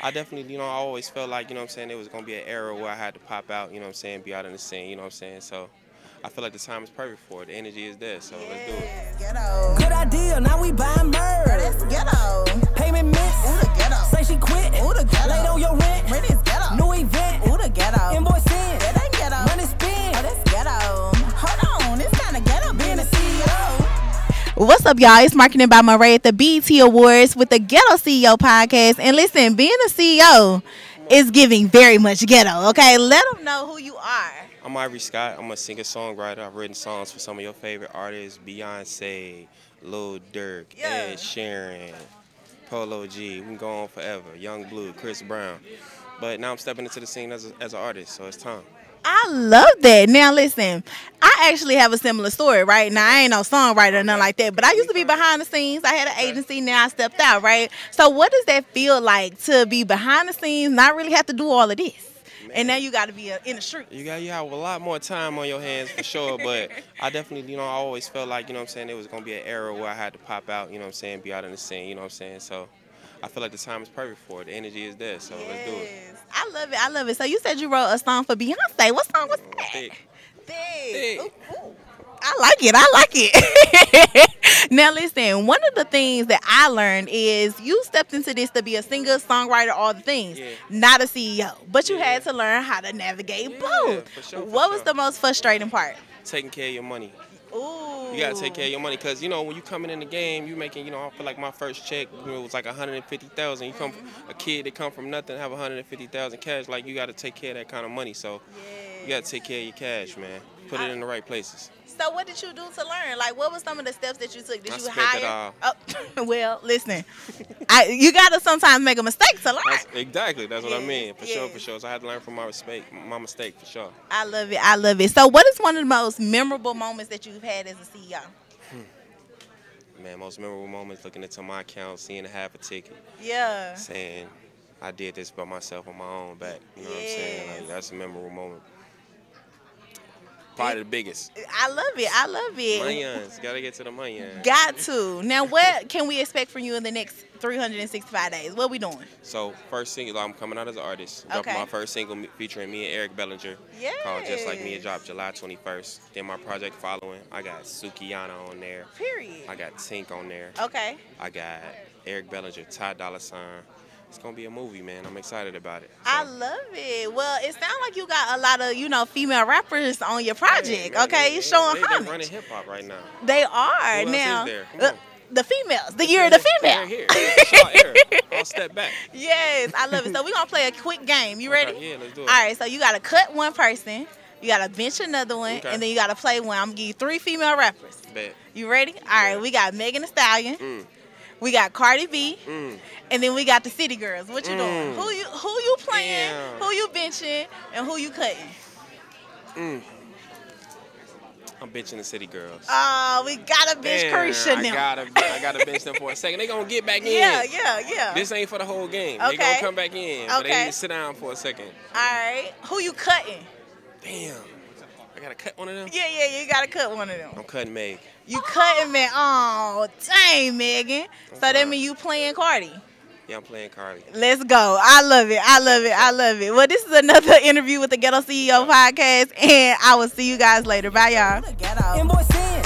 I definitely, you know, I always felt like, you know what I'm saying, it was going to be an era where I had to pop out, you know what I'm saying, be out in the scene, you know what I'm saying? So I feel like the time is perfect for it. The energy is there, so let's do it. Ghetto. Good idea, now we merch. ghetto. Payment miss. Ooh, the ghetto. Say she quit. Ooh, the What's up, y'all? It's Marketing by Monrae at the BET Awards with the Ghetto CEO podcast. And listen, being a CEO is giving very much ghetto, okay? Let them know who you are. I'm Ivory Scott. I'm a singer songwriter. I've written songs for some of your favorite artists Beyonce, Lil Durk, Yeah. Ed Sheeran, Polo G. We can go on forever. Yung Bleu, Chris Brown. But now I'm stepping into the scene as, a, as an artist, so it's time. I love that. Now, listen, I actually have a similar story, right? Now, I ain't no songwriter or nothing like that, but I used to be behind the scenes. I had an agency, now I stepped out, right? So, what does that feel like to be behind the scenes, not really have to do all of this? And now you got to be uh, in the street. You got you have a lot more time on your hands for sure, but I definitely, you know, I always felt like, you know what I'm saying, it was gonna be an era where I had to pop out, you know what I'm saying, be out in the scene, you know what I'm saying? So I feel like the time is perfect for it. The energy is there, so let's do it. I love it. I love it. So, you said you wrote a song for Beyonce. What song was that? Thique. Thique. Thique. Ooh, ooh. I like it. I like it. now listen, one of the things that I learned is you stepped into this to be a singer, songwriter, all the things, Yeah. not a CEO. But you Yeah. had to learn how to navigate Yeah, both. sure, what was sure. the most frustrating part? Taking care of your money. Ooh. You gotta take care of your money, cause you know when you coming in the game, you making, you know, I feel like my first check you know, was like 150,000. You come, a kid that come from nothing, have 150,000 cash. Like you gotta take care of that kind of money. So you gotta take care of your cash, man. Put it in the right places. So what did you do to learn? Like, what was some of the steps that you took? Did I you spent hire? it all. Oh, well, listen, I, you gotta sometimes make a mistake to learn. That's, exactly, that's what I mean. For sure, for sure. So I had to learn from my mistake, my mistake, for sure. I love it. I love it. So, what is one of the most memorable moments that you've had as a CEO? Hmm. Man, most memorable moments looking into my account, seeing a half a ticket, Yeah. saying I did this by myself on my own back. You know what I'm saying? Like that's a memorable moment. Probably the biggest. I love it. I love it. Mayans, gotta get to the mayans. Got to. Now, what can we expect from you in the next 365 days? What we doing? So first single, I'm coming out as an artist. Dropping Okay. my first single featuring me and Eric Bellinger. Called Just Like Me. It dropped July 21st. Then my project following, I got Sukihana on there. Period. I got Tink on there. Okay. I got Eric Bellinger, Ty Dolla Sign. It's gonna be a movie, man. I'm excited about it. I love it. Well, it sounds like you got a lot of, you know, female rappers on your project. man, okay, they- you showing they, homage. they running hip hop right now. They are now. is there? Come uh, the females. The year of the female. Here, here. I'll step back. Yes, I love it. So we're gonna play a quick game. You ready? Okay, yeah, let's do it. right, so you gotta cut one person, you gotta bench another one, Okay. and then you gotta play one. I'm gonna give you three female rappers. Bet. You ready? All right, we got Megan Thee Stallion, Mm, we got Cardi B, mm. and then we got the City Girls. What you doing? Mm. Who you who you playing? Damn. Who you benching? And who you cutting? Mm. I'm benching the city girls. Oh, we gotta bench Damn, Caresha I now. gotta, I gotta bench them for a second. They gonna get back in. yeah, yeah, yeah. This ain't for the whole game. Okay. They gonna come back in, but they Okay. need to sit down for a second. All right, who you cutting? Damn, I gotta cut one of them. Yeah, yeah, you gotta cut one of them. I'm cutting Meg. You cutting me? Oh, dang, Megan. So that fine. mean you playing Cardi? Yeah, I'm playing Cardi. Let's go. I love it. I love it. I love it. Well, this is another interview with the Ghetto CEO podcast, and I will see you guys later. Bye, y'all.